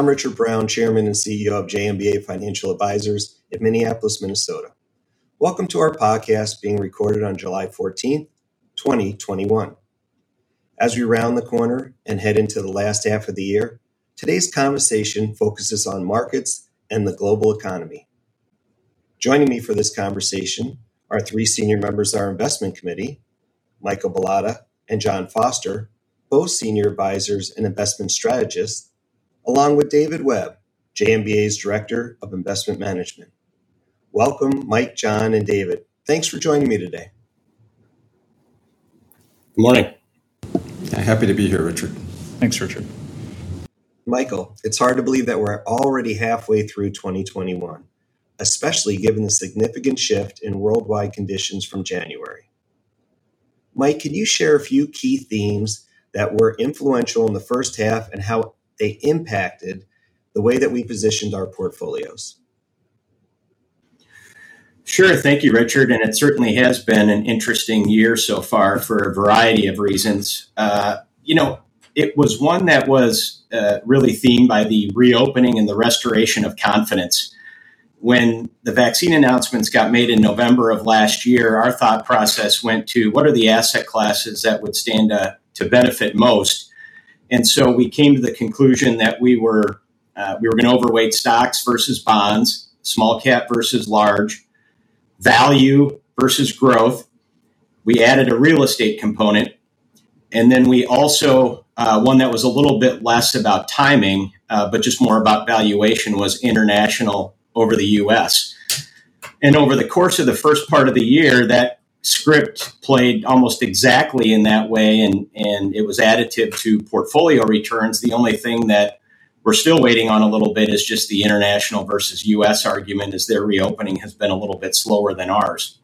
I'm Richard Brown, Chairman and CEO of JMBA Financial Advisors in Minneapolis, Minnesota. Welcome to our podcast being recorded on July 14th, 2021. As we round the corner and head into the last half of the year, today's conversation focuses on markets and the global economy. Joining me for this conversation are three senior members of our investment committee, Michael Bellata and John Foster, both senior advisors and investment strategists, along with David Webb, JMBA's Director of Investment Management. Welcome, Mike, John, and David. Thanks for joining me today. Good morning. Happy to be here, Richard. Thanks, Richard. Michael, it's hard to believe that we're already halfway through 2021, especially given the significant shift in worldwide conditions from January. Mike, can you share a few key themes that were influential in the first half and how they impacted the way that we positioned our portfolios? Sure. Thank you, Richard. And it certainly has been an interesting year so far for a variety of reasons. Uh, you know, it was one that was uh, really themed by the reopening and the restoration of confidence. When the vaccine announcements got made in November of last year, our thought process went to what are the asset classes that would stand to, to benefit most? And so we came to the conclusion that we were uh, we were going to overweight stocks versus bonds, small cap versus large, value versus growth. We added a real estate component. And then we also, uh, one that was a little bit less about timing, uh, but just more about valuation, was international over the US. And over the course of the first part of the year, that script played almost exactly in that way, and, and it was additive to portfolio returns. The only thing that we're still waiting on a little bit is just the international versus US argument, as their reopening has been a little bit slower than ours.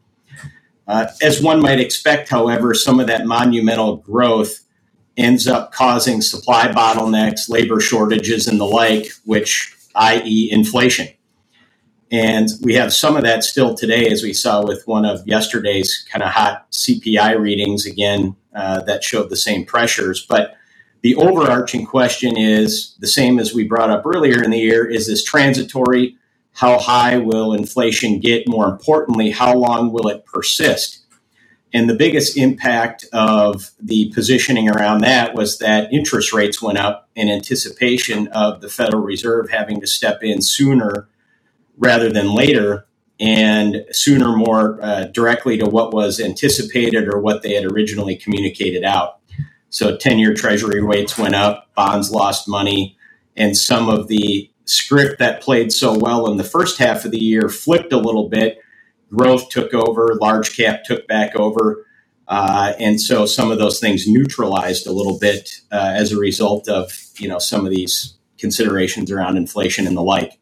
Uh, as one might expect, however, some of that monumental growth ends up causing supply bottlenecks, labor shortages, and the like, which, i.e., inflation. And we have some of that still today, as we saw with one of yesterday's kind of hot CPI readings again uh, that showed the same pressures. But the overarching question is the same as we brought up earlier in the year is this transitory? How high will inflation get? More importantly, how long will it persist? And the biggest impact of the positioning around that was that interest rates went up in anticipation of the Federal Reserve having to step in sooner rather than later and sooner more uh, directly to what was anticipated or what they had originally communicated out. So 10 year treasury rates went up, bonds lost money, and some of the script that played so well in the first half of the year flipped a little bit. Growth took over, large cap took back over. Uh, and so some of those things neutralized a little bit uh, as a result of you know some of these considerations around inflation and the like.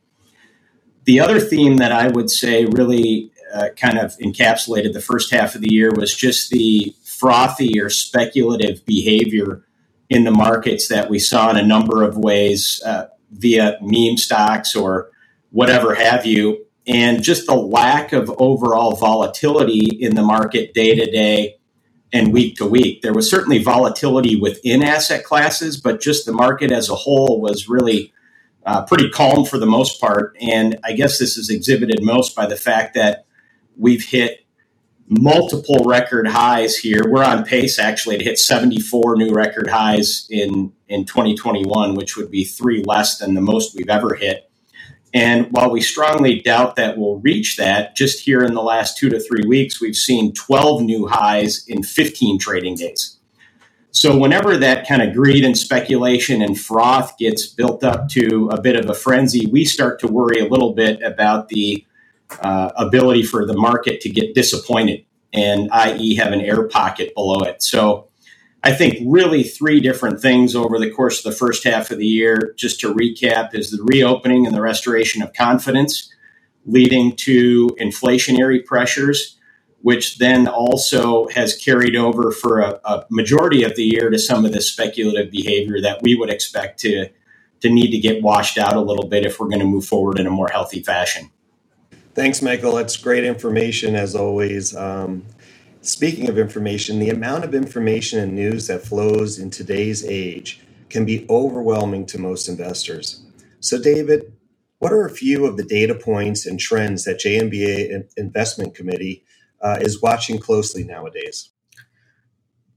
The other theme that I would say really uh, kind of encapsulated the first half of the year was just the frothy or speculative behavior in the markets that we saw in a number of ways uh, via meme stocks or whatever have you. And just the lack of overall volatility in the market day to day and week to week. There was certainly volatility within asset classes, but just the market as a whole was really uh, pretty calm for the most part. And I guess this is exhibited most by the fact that we've hit multiple record highs here. We're on pace actually to hit 74 new record highs in, in 2021, which would be three less than the most we've ever hit. And while we strongly doubt that we'll reach that, just here in the last two to three weeks, we've seen 12 new highs in 15 trading days. So, whenever that kind of greed and speculation and froth gets built up to a bit of a frenzy, we start to worry a little bit about the uh, ability for the market to get disappointed and i.e. have an air pocket below it. So I think really three different things over the course of the first half of the year, just to recap, is the reopening and the restoration of confidence, leading to inflationary pressures, which then also has carried over for a, a majority of the year to some of the speculative behavior that we would expect to, to need to get washed out a little bit if we're going to move forward in a more healthy fashion. Thanks, Michael. That's great information as always. Um, speaking of information, the amount of information and news that flows in today's age can be overwhelming to most investors. So, David, what are a few of the data points and trends that JMBA Investment Committee uh, is watching closely nowadays?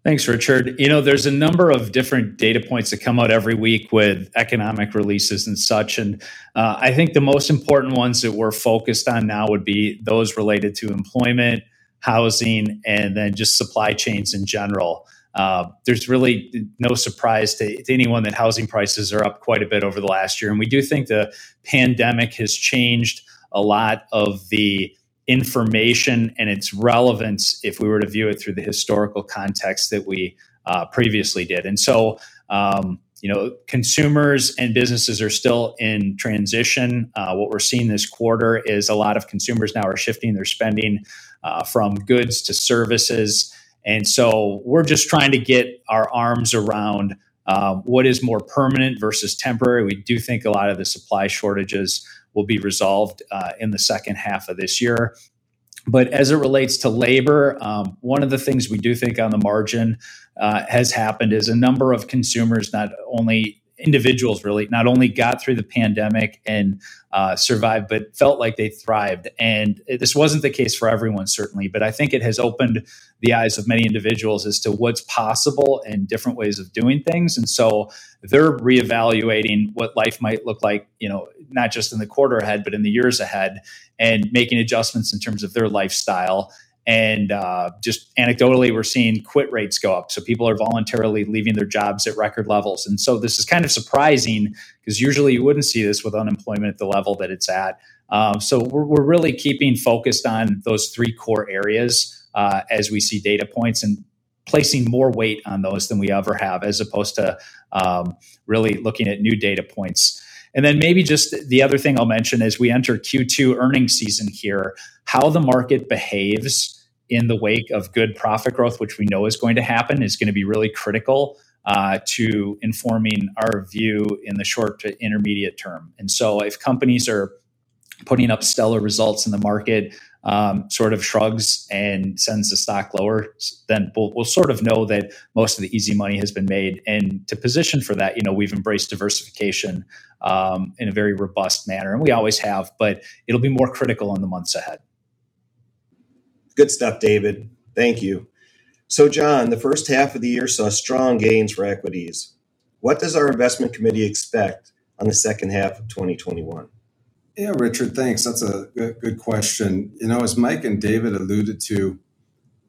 Thanks, Richard. You know, there's a number of different data points that come out every week with economic releases and such. And uh, I think the most important ones that we're focused on now would be those related to employment, housing, and then just supply chains in general. Uh, there's really no surprise to, to, anyone that housing prices are up quite a bit over the last year. And we do think the pandemic has changed a lot of the information and its relevance if we were to view it through the historical context that we uh, previously did. And so, um, you know, consumers and businesses are still in transition. Uh, what we're seeing this quarter is a lot of consumers now are shifting their spending uh, from goods to services. And so we're just trying to get our arms around uh, what is more permanent versus temporary. We do think a lot of the supply shortages will be resolved uh, in the second half of this year. But as it relates to labor, um, one of the things we do think on the margin uh, has happened is a number of consumers not only individuals really not only got through the pandemic and uh, survived, but felt like they thrived. And this wasn't the case for everyone, certainly, but I think it has opened the eyes of many individuals as to what's possible and different ways of doing things. And so they're reevaluating what life might look like, you know, not just in the quarter ahead, but in the years ahead, and making adjustments in terms of their lifestyle and uh, just anecdotally, we're seeing quit rates go up. So people are voluntarily leaving their jobs at record levels. And so this is kind of surprising because usually you wouldn't see this with unemployment at the level that it's at. Um, so we're, we're, really keeping focused on those three core areas uh, as we see data points and placing more weight on those than we ever have, as opposed to um, really looking at new data points. And then maybe just the other thing I'll mention as we enter Q2 earnings season here, how the market behaves in the wake of good profit growth, which we know is going to happen, is going to be really critical uh, to informing our view in the short to intermediate term. And so, if companies are putting up stellar results in the market, um, sort of shrugs and sends the stock lower, then we'll, we'll, sort of know that most of the easy money has been made. And to position for that, you know, we've embraced diversification um, in a very robust manner, and we always have, but it'll be more critical in the months ahead. Good stuff, David. Thank you. So, John, the first half of the year saw strong gains for equities. What does our investment committee expect on the second half of 2021? Yeah, Richard, thanks. That's a good question. You know, as Mike and David alluded to,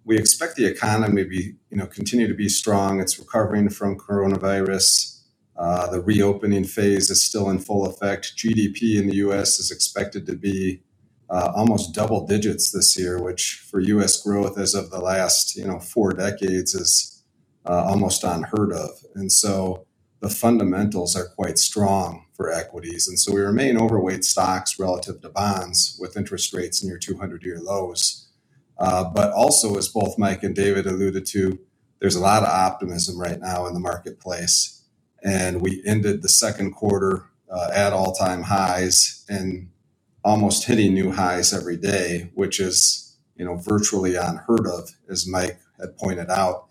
we expect the economy to be, you know, continue to be strong. It's recovering from coronavirus. Uh, the reopening phase is still in full effect. GDP in the U.S. is expected to be uh, almost double digits this year, which for U.S. growth as of the last you know four decades is uh, almost unheard of. And so the fundamentals are quite strong for equities, and so we remain overweight stocks relative to bonds with interest rates near 200-year lows. Uh, but also, as both Mike and David alluded to, there's a lot of optimism right now in the marketplace, and we ended the second quarter uh, at all-time highs and almost hitting new highs every day, which is you know virtually unheard of, as Mike had pointed out.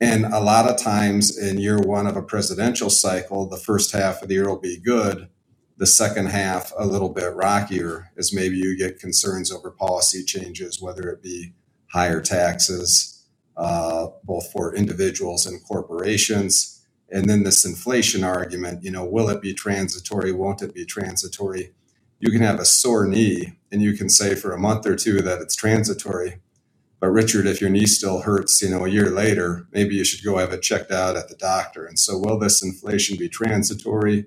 And a lot of times in year one of a presidential cycle, the first half of the year will be good. The second half, a little bit rockier, as maybe you get concerns over policy changes, whether it be higher taxes, uh, both for individuals and corporations. And then this inflation argument, you know, will it be transitory? Won't it be transitory? You can have a sore knee and you can say for a month or two that it's transitory. But Richard, if your knee still hurts, you know, a year later, maybe you should go have it checked out at the doctor. And so will this inflation be transitory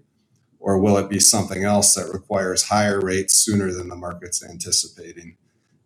or will it be something else that requires higher rates sooner than the market's anticipating?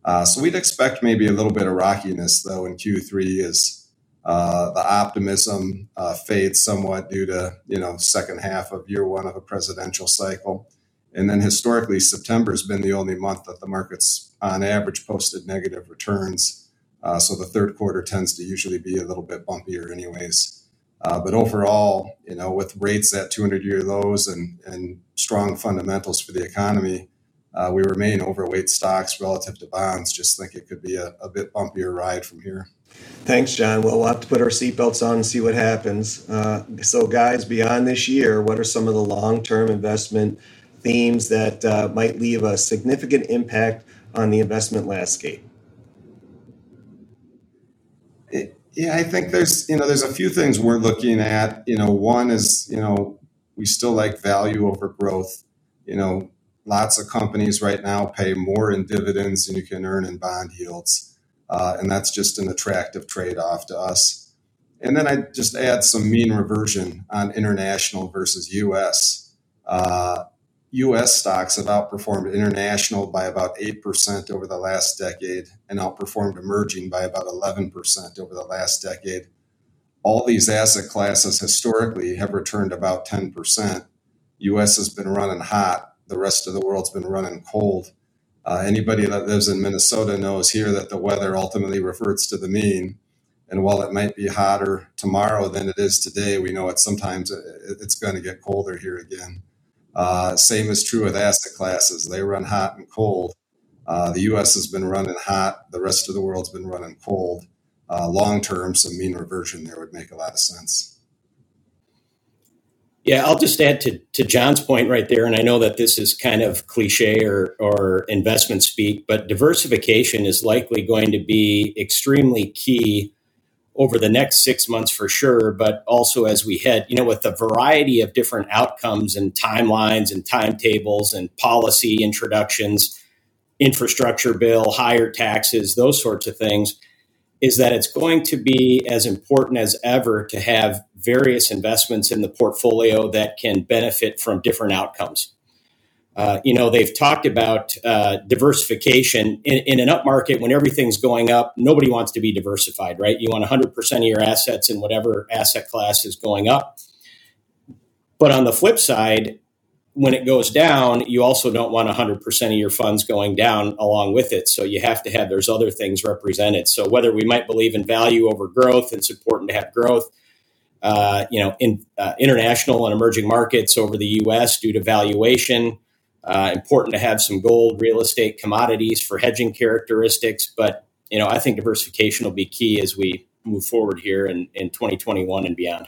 Uh, so we'd expect maybe a little bit of rockiness though in Q3 as uh, the optimism uh, fades somewhat due to you know second half of year one of a presidential cycle. And then historically, September has been the only month that the markets, on average, posted negative returns. Uh, so the third quarter tends to usually be a little bit bumpier, anyways. Uh, but overall, you know, with rates at 200-year lows and, and strong fundamentals for the economy, uh, we remain overweight stocks relative to bonds. Just think it could be a, a, bit bumpier ride from here. Thanks, John. Well, we'll have to put our seatbelts on and see what happens. Uh, so, guys, beyond this year, what are some of the long-term investment themes that uh, might leave a significant impact on the investment landscape? Yeah, I think there's you know there's a few things we're looking at. You know, one is you know we still like value over growth. You know, lots of companies right now pay more in dividends than you can earn in bond yields, uh, and that's just an attractive trade off to us. And then I just add some mean reversion on international versus U.S. Uh, U.S. stocks have outperformed international by about 8% over the last decade and outperformed emerging by about 11% over the last decade. All these asset classes historically have returned about 10%. U.S. has been running hot. The rest of the world's been running cold. Uh, anybody that lives in Minnesota knows here that the weather ultimately reverts to the mean. And while it might be hotter tomorrow than it is today, we know it sometimes it's going to get colder here again. Uh, same is true with asset classes. They run hot and cold. Uh, the U.S. has been running hot. The rest of the world's been running cold. Uh, long term, some mean reversion there would make a lot of sense. Yeah, I'll just add to, to John's point right there. And I know that this is kind of cliche or, or investment speak, but diversification is likely going to be extremely key over the next six months for sure, but also as we head, you know, with a variety of different outcomes and timelines and timetables and policy introductions, infrastructure bill, higher taxes, those sorts of things, is that it's going to be as important as ever to have various investments in the portfolio that can benefit from different outcomes. Uh, you know, they've talked about uh, diversification in, in, an up market when everything's going up. Nobody wants to be diversified, right? You want 100% of your assets in whatever asset class is going up. But on the flip side, when it goes down, you also don't want 100% of your funds going down along with it. So you have to have those other things represented. So whether we might believe in value over growth, it's important to have growth. Uh, you know, in uh, international and emerging markets over the U.S. due to valuation uh, important to have some gold, real estate, commodities for hedging characteristics. But you know, I think diversification will be key as we move forward here in, in 2021 and beyond.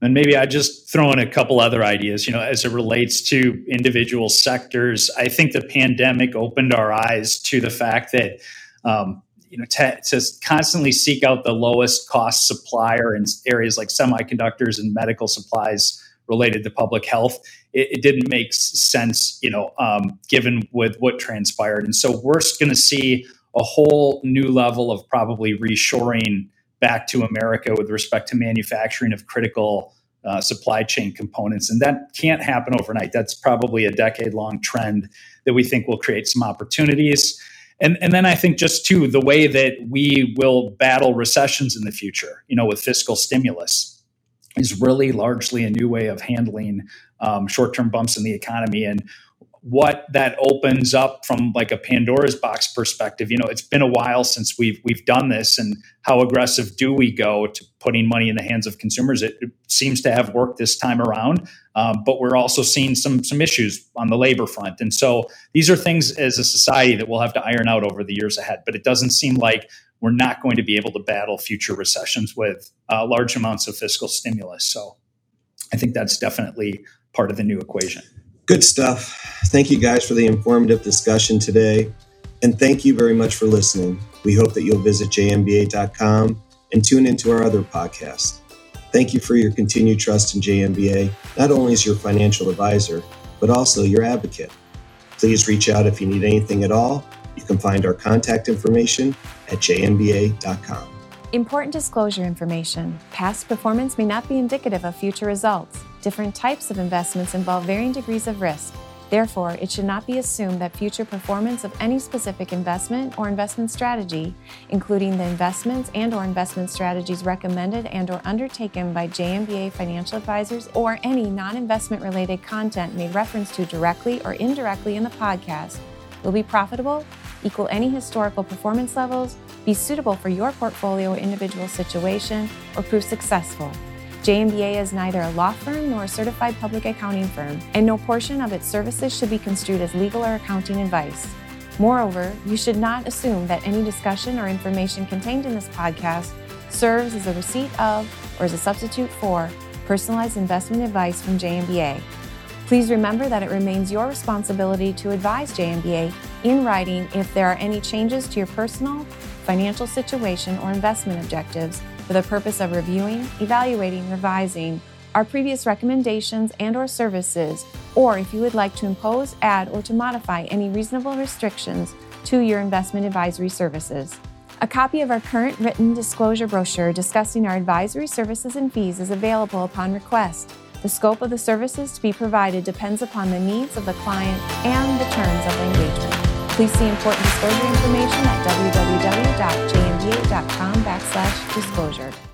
And maybe I just throw in a couple other ideas, you know, as it relates to individual sectors. I think the pandemic opened our eyes to the fact that, um, you know, to, to, constantly seek out the lowest cost supplier in areas like semiconductors and medical supplies related to public health, it, it didn't make sense, you know, um, given with what transpired. And so we're going to see a whole new level of probably reshoring back to America with respect to manufacturing of critical uh, supply chain components. And that can't happen overnight. That's probably a decade long trend that we think will create some opportunities. And, and then I think just too, the way that we will battle recessions in the future, you know, with fiscal stimulus is really largely a new way of handling um, short-term bumps in the economy and what that opens up from like a Pandora's box perspective. You know, it's been a while since we've we've done this, and how aggressive do we go to putting money in the hands of consumers? It, it seems to have worked this time around, um, but we're also seeing some some issues on the labor front, and so these are things as a society that we'll have to iron out over the years ahead. But it doesn't seem like we're not going to be able to battle future recessions with uh, large amounts of fiscal stimulus. So I think that's definitely part of the new equation. Good stuff. Thank you guys for the informative discussion today. And thank you very much for listening. We hope that you'll visit jmba.com and tune into our other podcasts. Thank you for your continued trust in JMBA, not only as your financial advisor, but also your advocate. Please reach out if you need anything at all. You can find our contact information at jmba.com. Important disclosure information. Past performance may not be indicative of future results. Different types of investments involve varying degrees of risk. Therefore, it should not be assumed that future performance of any specific investment or investment strategy, including the investments and or investment strategies recommended and or undertaken by JMBA financial advisors or any non-investment related content made reference to directly or indirectly in the podcast will be profitable, equal any historical performance levels, be suitable for your portfolio or individual situation, or prove successful. JMBA is neither a law firm nor a certified public accounting firm, and no portion of its services should be construed as legal or accounting advice. Moreover, you should not assume that any discussion or information contained in this podcast serves as a receipt of or as a substitute for personalized investment advice from JMBA. Please remember that it remains your responsibility to advise JMBA in writing if there are any changes to your personal, financial situation, or investment objectives for the purpose of reviewing, evaluating, revising our previous recommendations and or services, or if you would like to impose, add, or to modify any reasonable restrictions to your investment advisory services. A copy of our current written disclosure brochure discussing our advisory services and fees is available upon request. The scope of the services to be provided depends upon the needs of the client and the terms of the engagement. Please see important disclosure information at www.jmba.com backslash disclosure.